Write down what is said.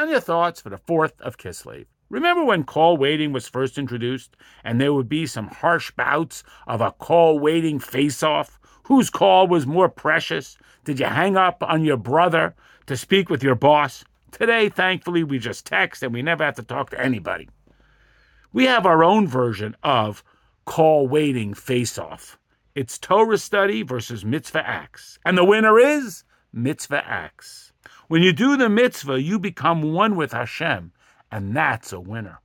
Tanya thoughts for the 4th of Kislev. Remember when call waiting was first introduced and there would be some harsh bouts of a call waiting face off? Whose call was more precious? Did you hang up on your brother to speak with your boss? Today, thankfully, we just text and we never have to talk to anybody. We have our own version of call waiting face off. It's Torah study versus mitzvah acts. And the winner is mitzvah acts. When you do the mitzvah, you become one with Hashem, and that's a winner.